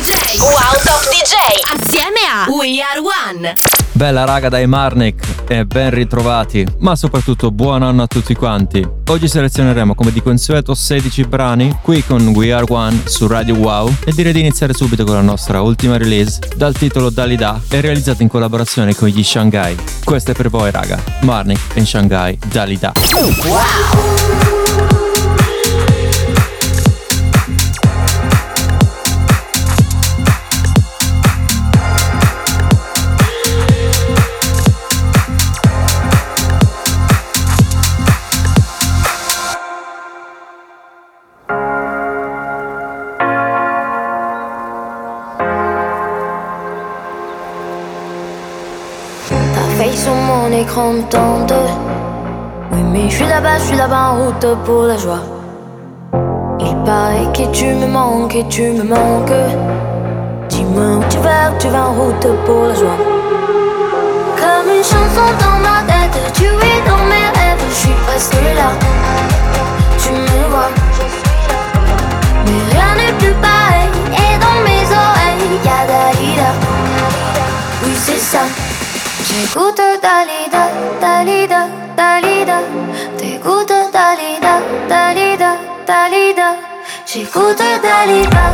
DJ. Wow Top DJ. Assieme a We Are One. Bella raga dai Marnik e ben ritrovati, ma soprattutto buon anno a tutti quanti. Oggi selezioneremo come di consueto 16 brani qui con We Are One su Radio Wow e direi di iniziare subito con la nostra ultima release dal titolo Dalida e realizzata in collaborazione con gli Shanghai. Questo è per voi raga, Marnik in Shanghai Dalida. Wow! Oui, mais je suis là-bas, je suis là-bas en route pour la joie. Il paraît que tu me manques et tu me manques. Dis-moi où tu vas, tu vas en route pour la joie. Comme une chanson dans ma tête, tu es dans mes rêves, je suis presque là. Tu me vois, mais rien n'est plus pareil. Et dans mes oreilles, y'a Dalida. Oui, c'est ça. 嘀咕的哒哩哒，哒哩哒，哒哩哒，嘀咕的哒哩哒，哒哩哒，哒哩哒，嘀咕的哒哩哒。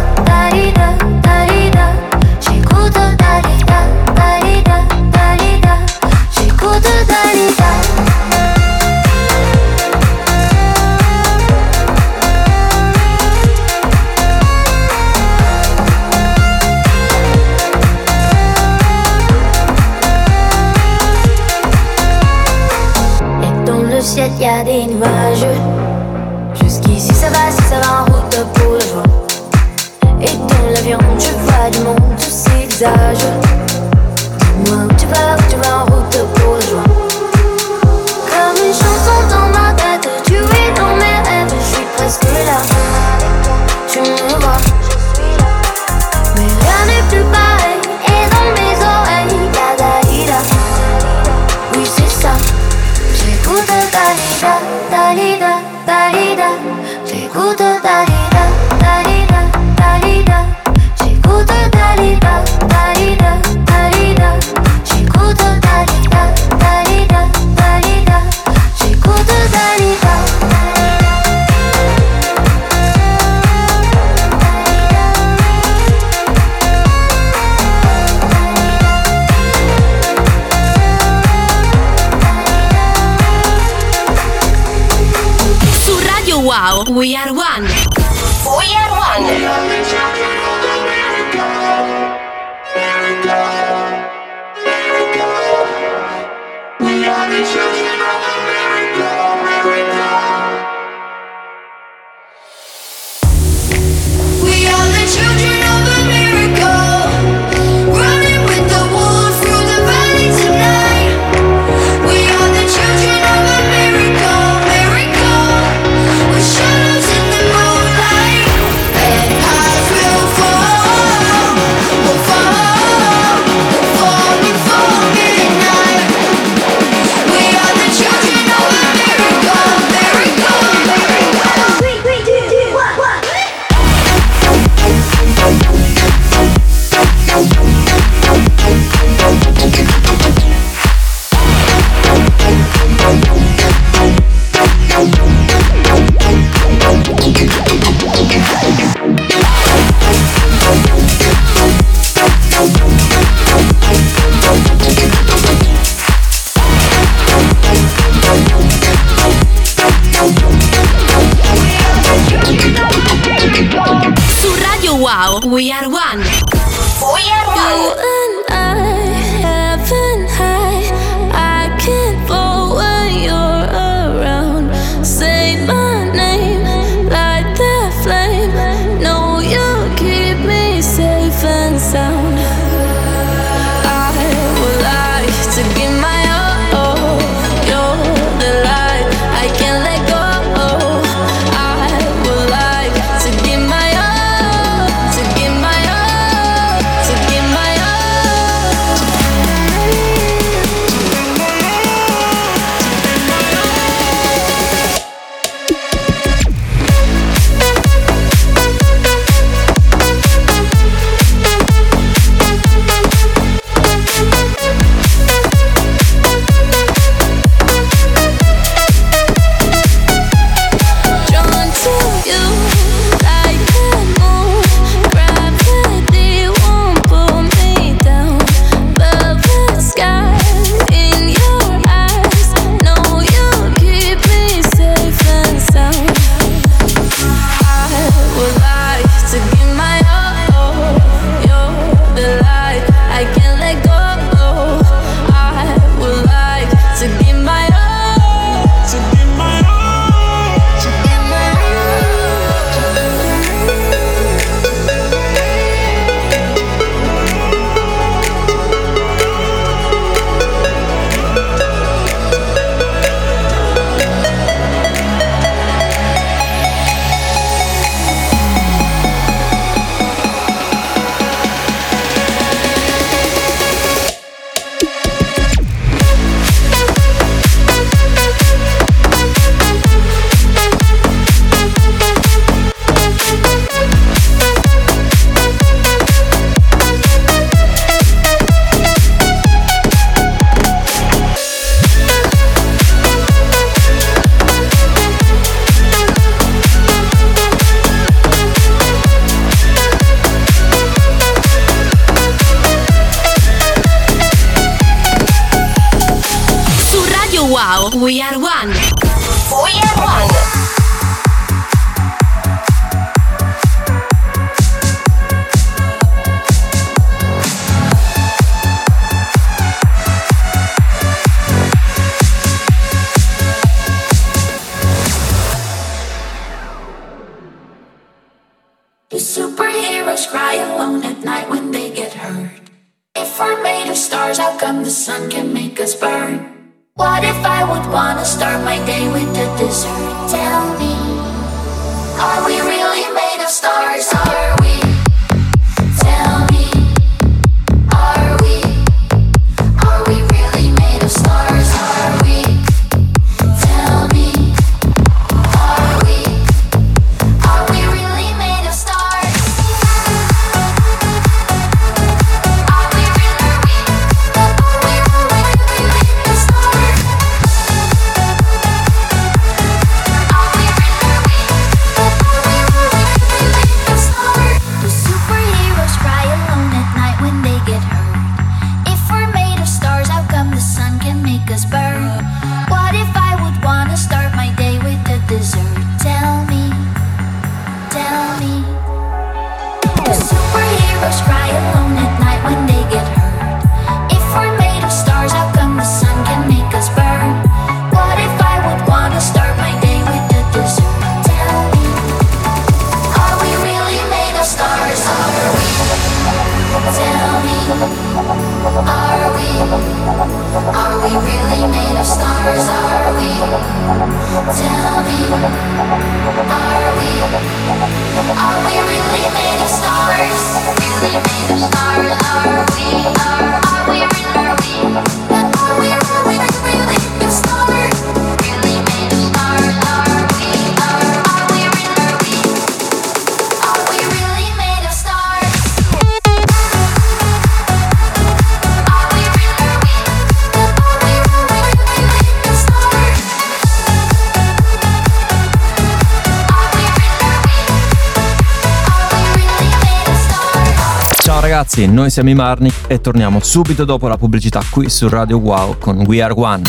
Ciao ragazzi, noi siamo i Marni e torniamo subito dopo la pubblicità qui su Radio Wow con We Are One.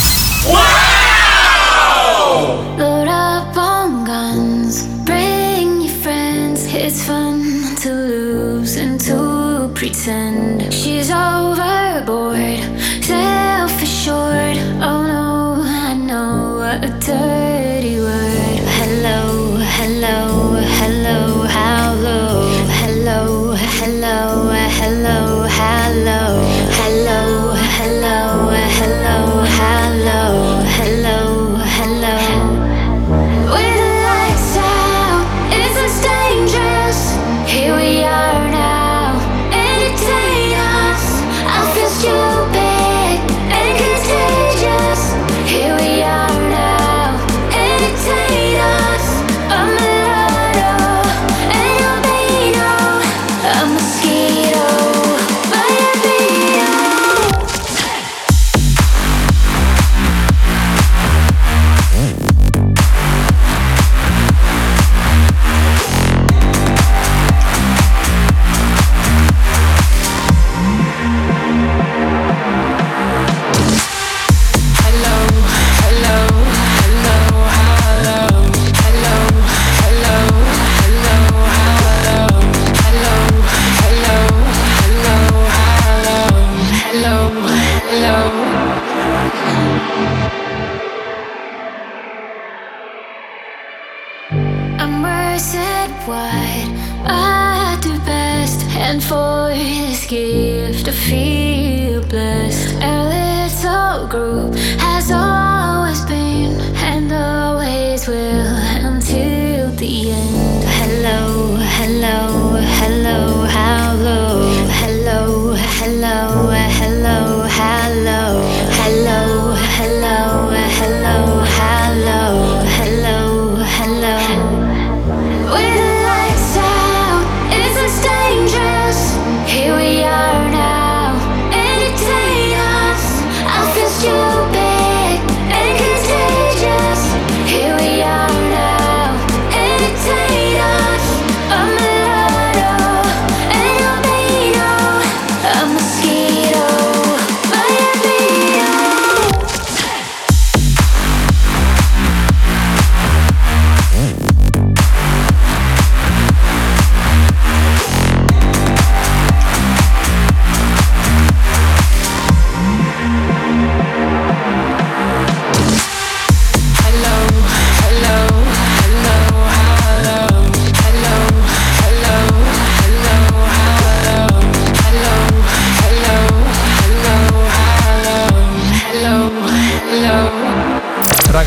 Wow!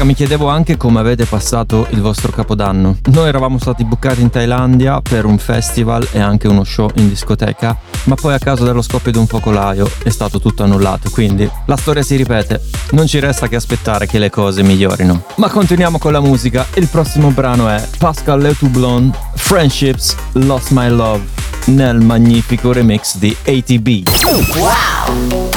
Raga, mi chiedevo anche come avete passato il vostro capodanno. Noi eravamo stati buccati in Thailandia per un festival e anche uno show in discoteca, ma poi a causa dello scoppio di un focolaio è stato tutto annullato, quindi la storia si ripete. Non ci resta che aspettare che le cose migliorino. Ma continuiamo con la musica. Il prossimo brano è Pascal Le Toublon, Friendships, Lost My Love, nel magnifico remix di ATB. Wow!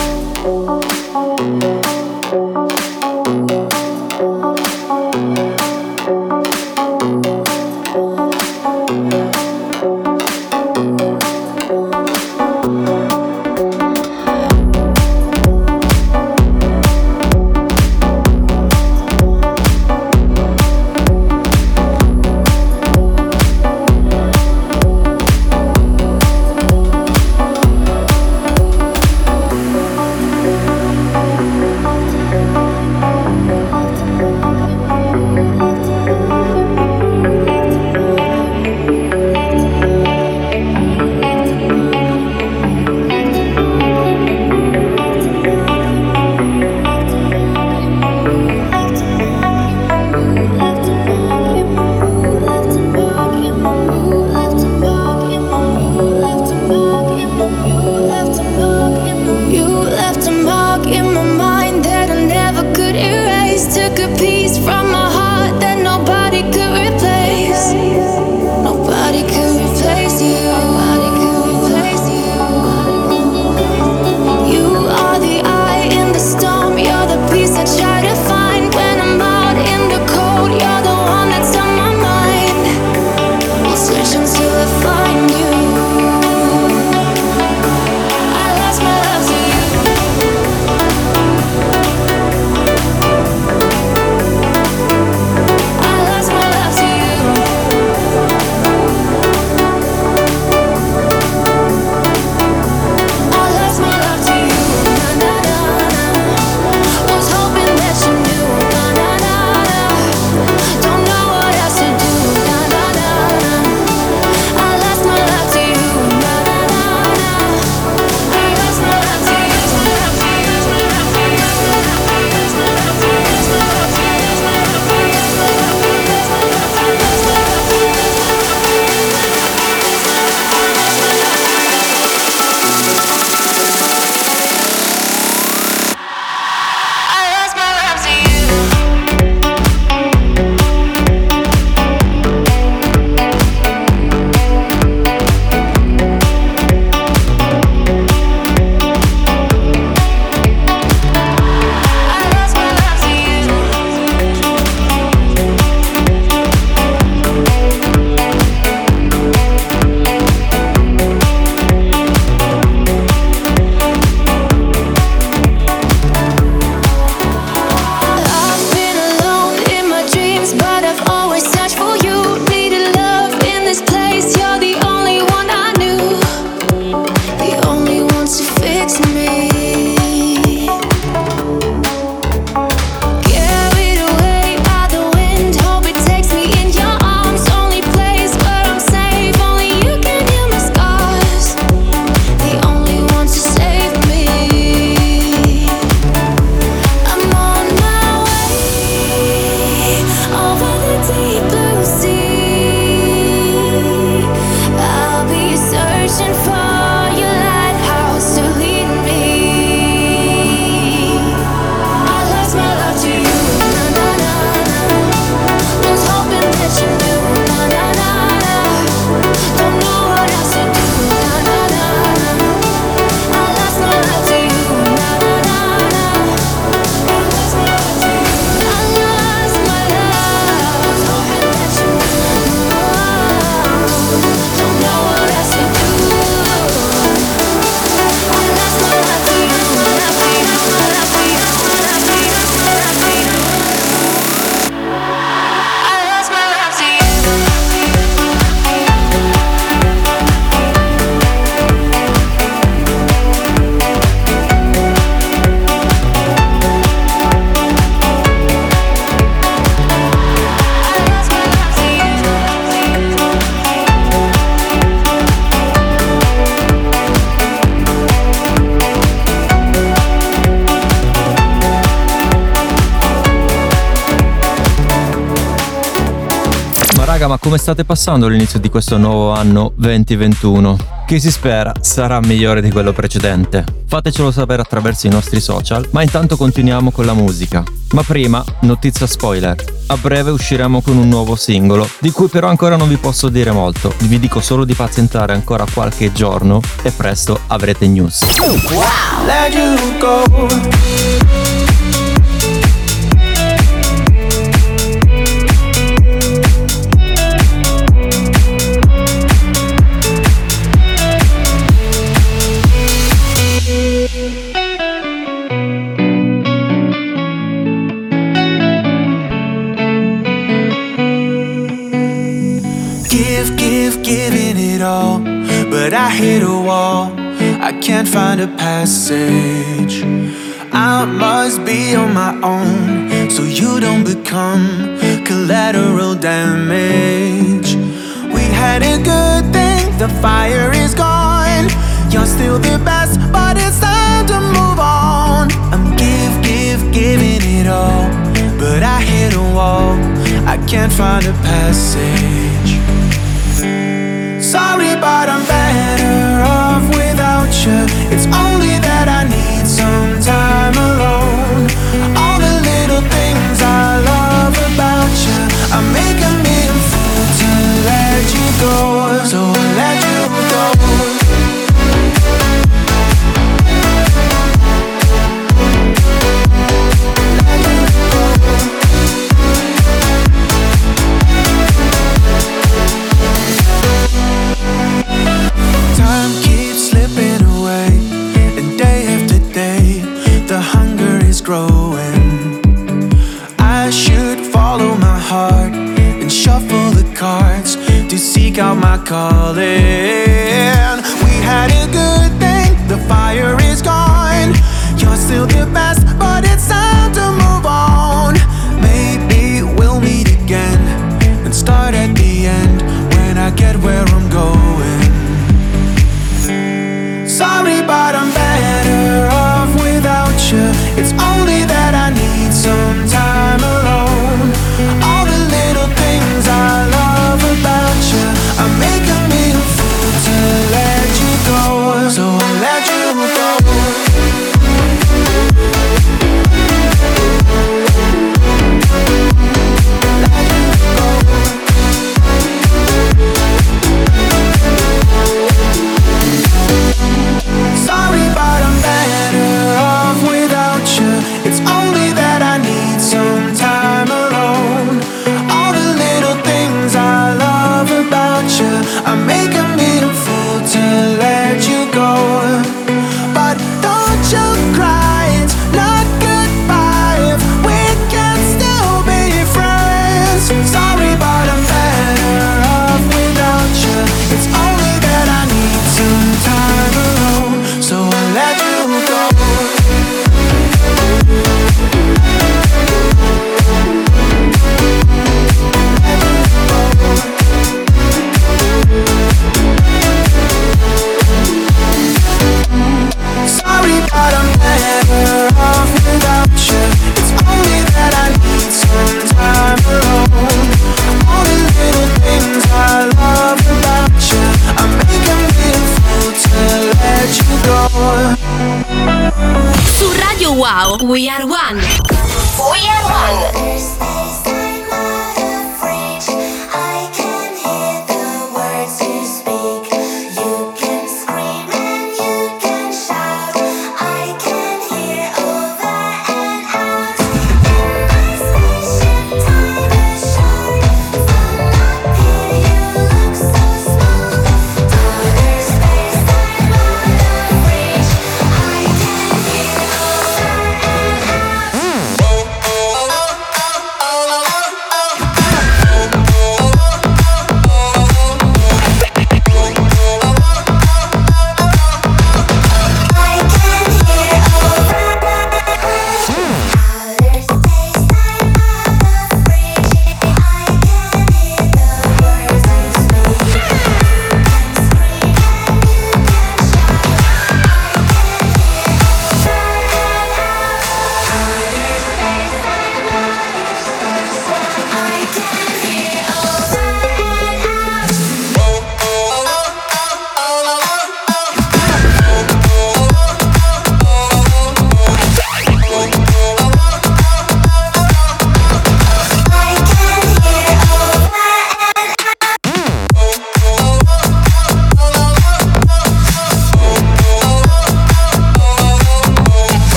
Come state passando l'inizio di questo nuovo anno 2021? Che si spera sarà migliore di quello precedente. Fatecelo sapere attraverso i nostri social, ma intanto continuiamo con la musica. Ma prima, notizia spoiler. A breve usciremo con un nuovo singolo, di cui però ancora non vi posso dire molto. Vi dico solo di pazientare ancora qualche giorno e presto avrete news. Wow. But I hit a wall. I can't find a passage. I must be on my own so you don't become collateral damage. We had a good thing, the fire is gone. You're still the best, but it's time to move on. I'm give, give, giving it all, but I hit a wall. I can't find a passage. Sorry, but I'm better off without you. It's only that I need some time alone. All the little things I love about you are making me a fool to let you go. So let you my calling. We had a good thing, the fire is gone. You're still the best, but it's time to move on. Maybe we'll meet again and start at the end when I get where I'm going. We are one.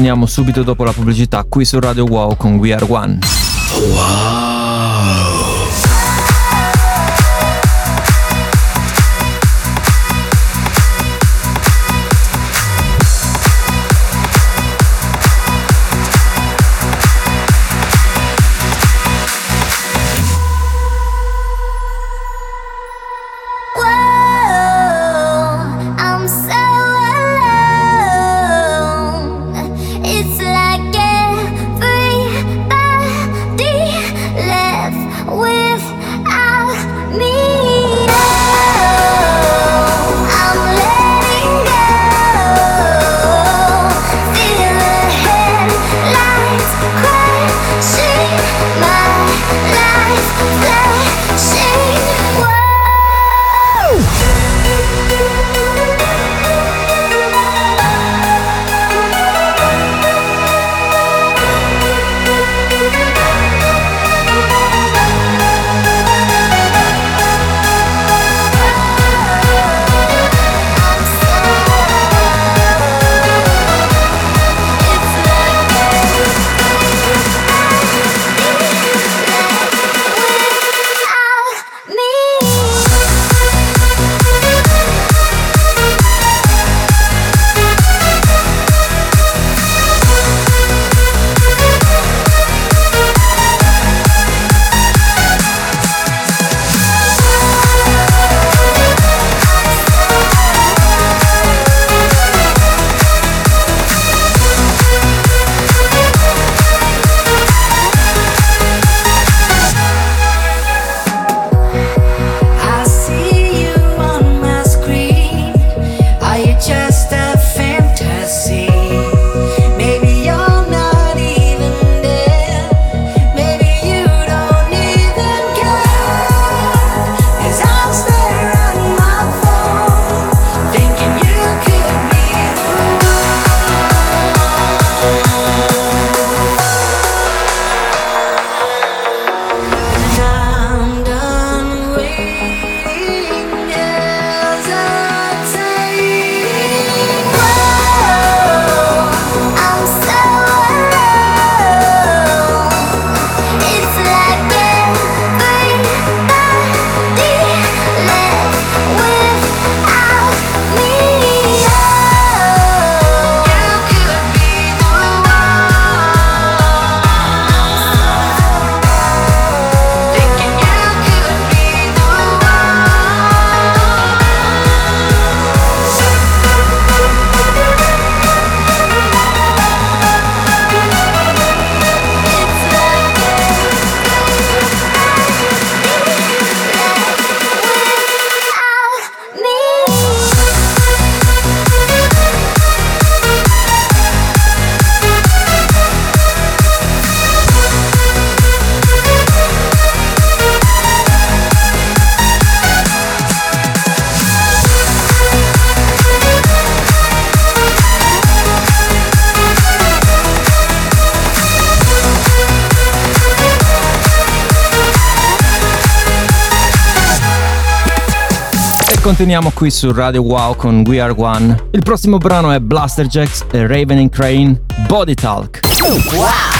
Torniamo subito dopo la pubblicità qui su Radio Wow con We Are One. Wow! Continuiamo qui su Radio Wow con We Are One. Il prossimo brano è Blaster Jacks e Raven and Crane Body Talk. Wow!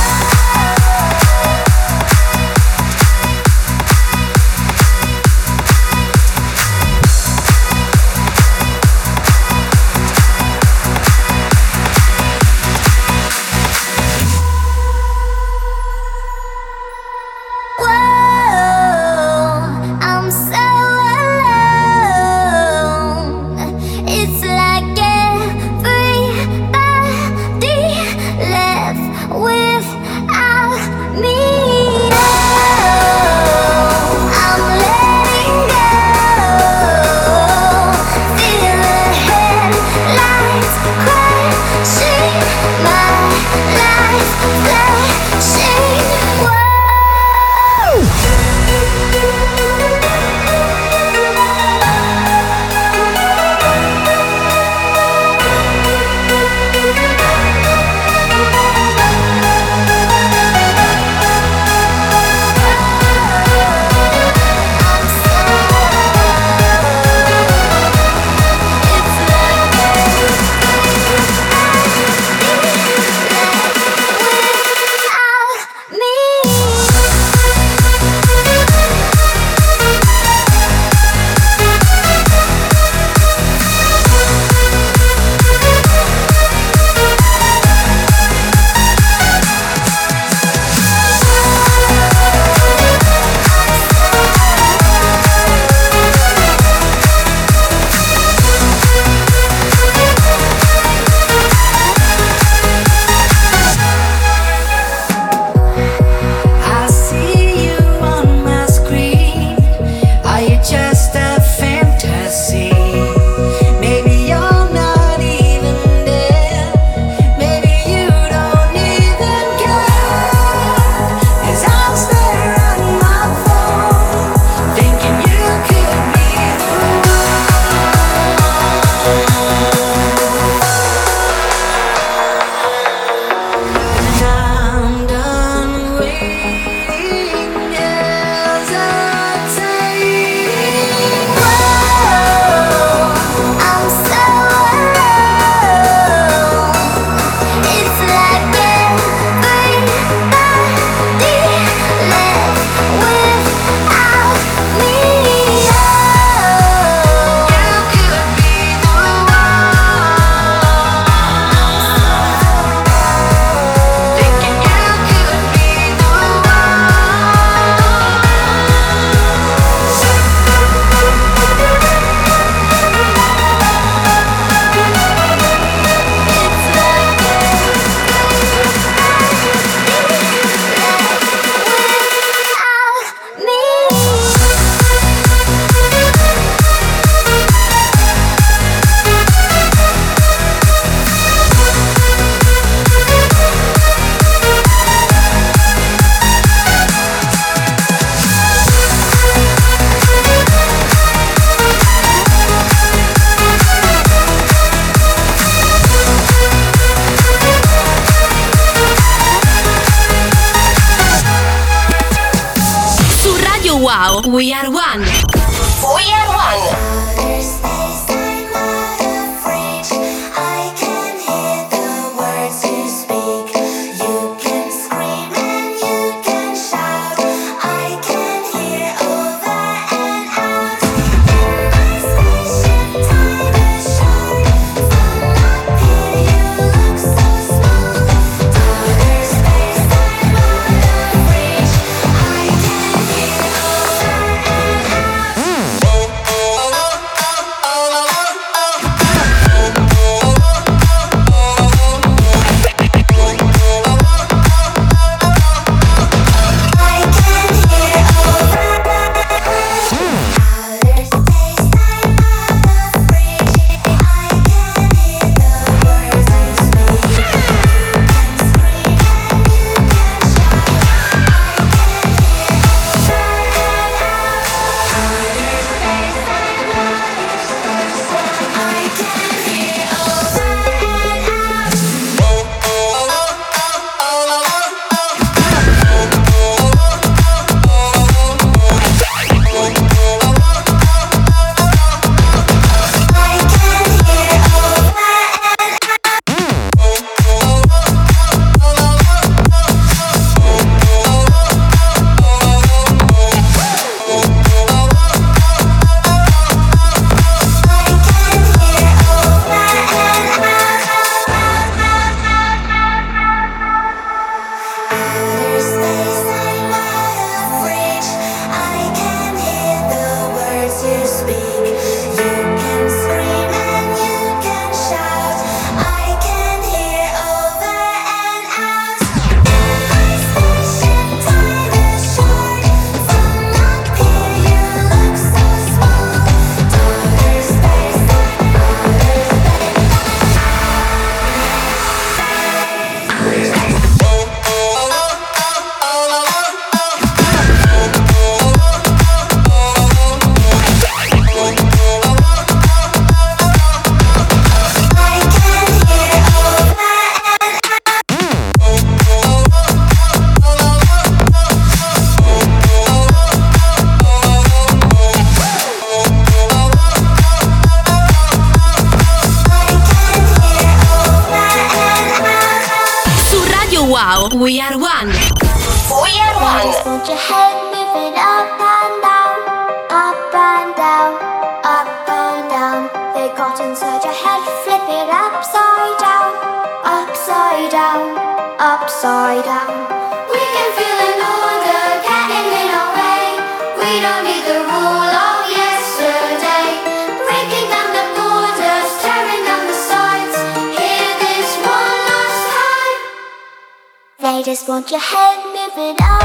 just want your head moving on.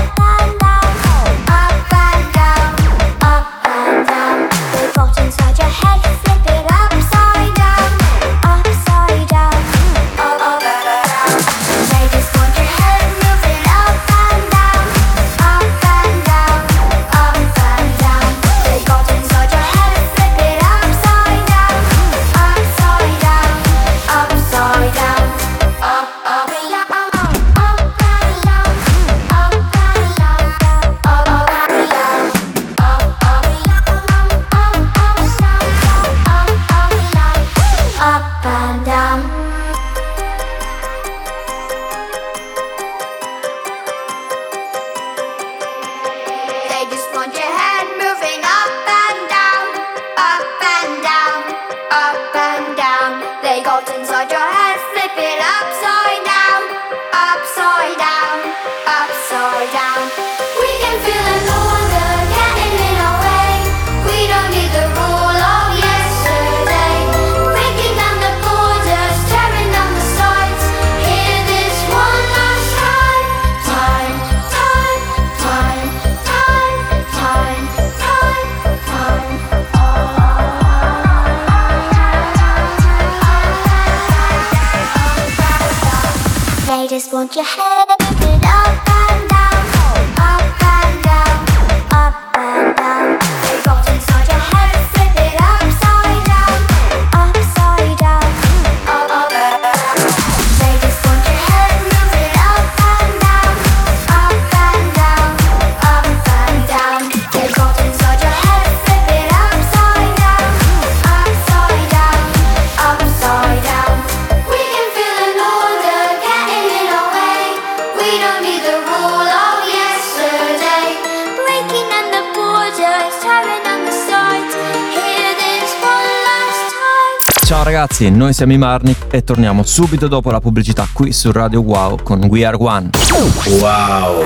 Ciao ragazzi, noi siamo i Marnik e torniamo subito dopo la pubblicità qui su Radio Wow con We Are One. Wow!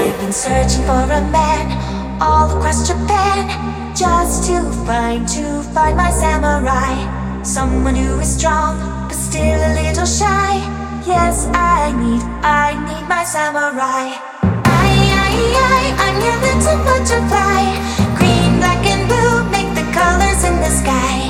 All across Japan just to find to find my samurai, someone who is strong but still a little shy. Yes, I need I need my samurai. I I I I'm your little butterfly, green, black and blue make the colors in the sky.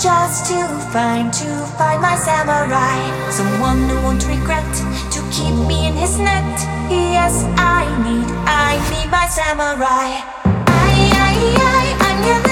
just too fine to find my samurai. Someone who won't regret to keep me in his net. Yes, I need, I need my samurai. I, I, I, I'm.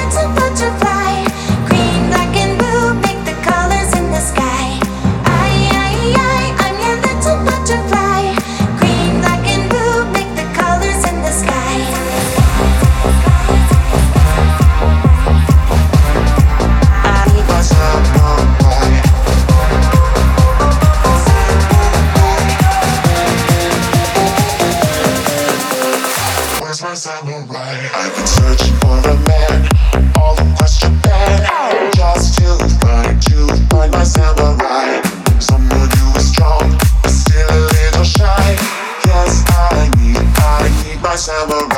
Baba.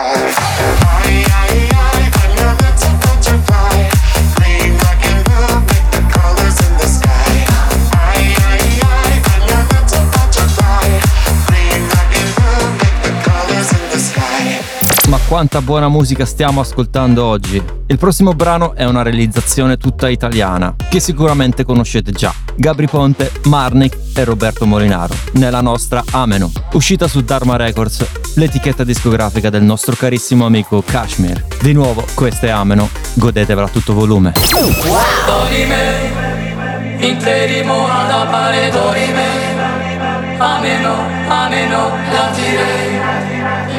Quanta buona musica stiamo ascoltando oggi. Il prossimo brano è una realizzazione tutta italiana, che sicuramente conoscete già. Gabri Ponte, Marnik e Roberto Molinaro, nella nostra Ameno, uscita su Dharma Records, l'etichetta discografica del nostro carissimo amico Kashmir. Di nuovo, questa è Ameno, godetevela a tutto volume. Wow.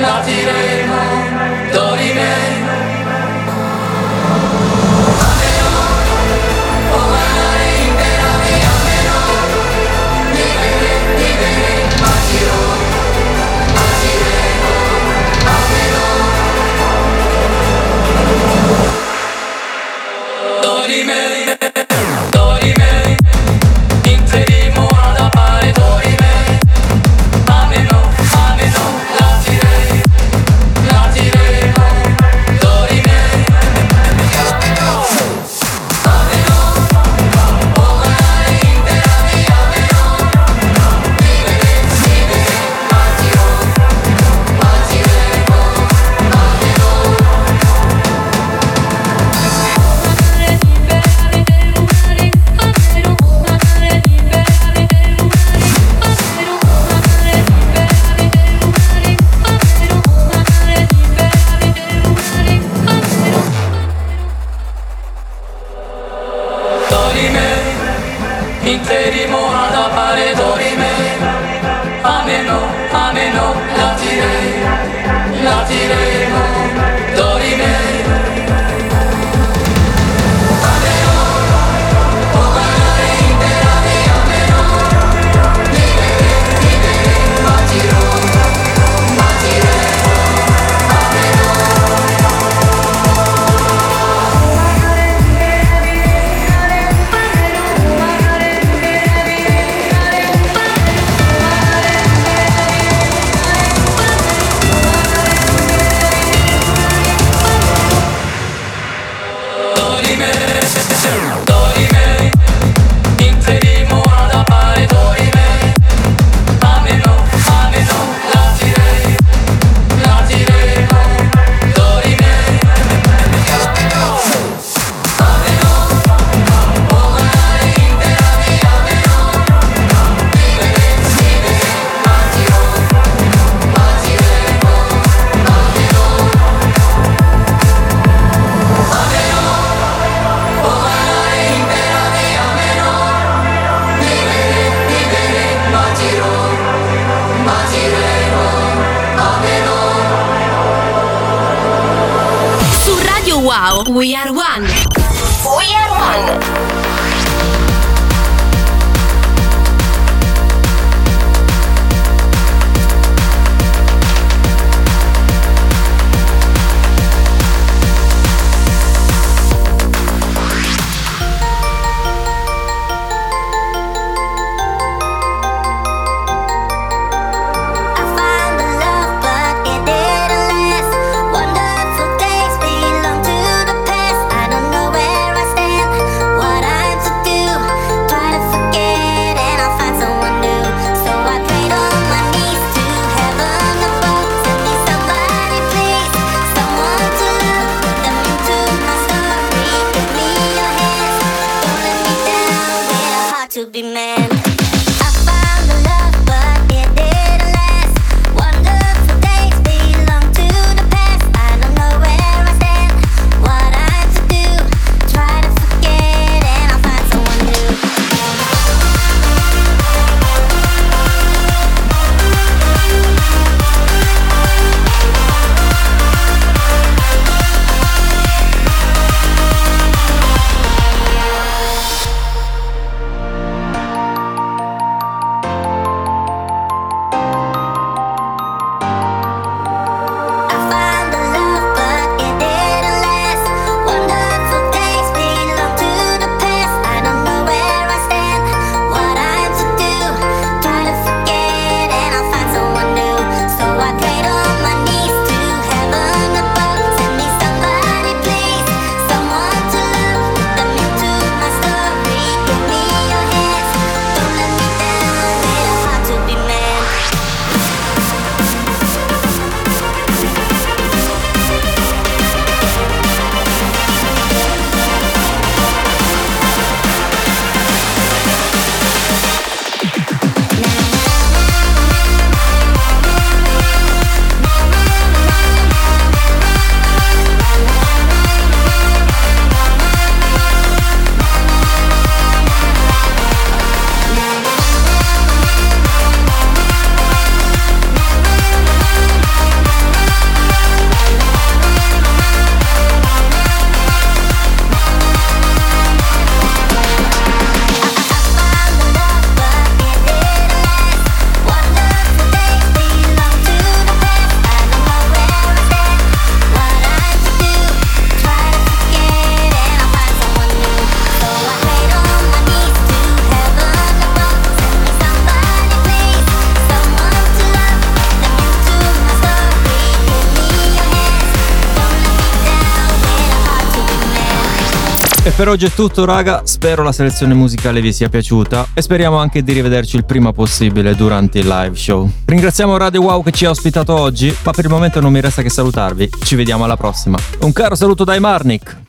La diremo. Amen. Per oggi è tutto raga, spero la selezione musicale vi sia piaciuta e speriamo anche di rivederci il prima possibile durante il live show. Ringraziamo Radio Wow che ci ha ospitato oggi, ma per il momento non mi resta che salutarvi, ci vediamo alla prossima. Un caro saluto da Marnik.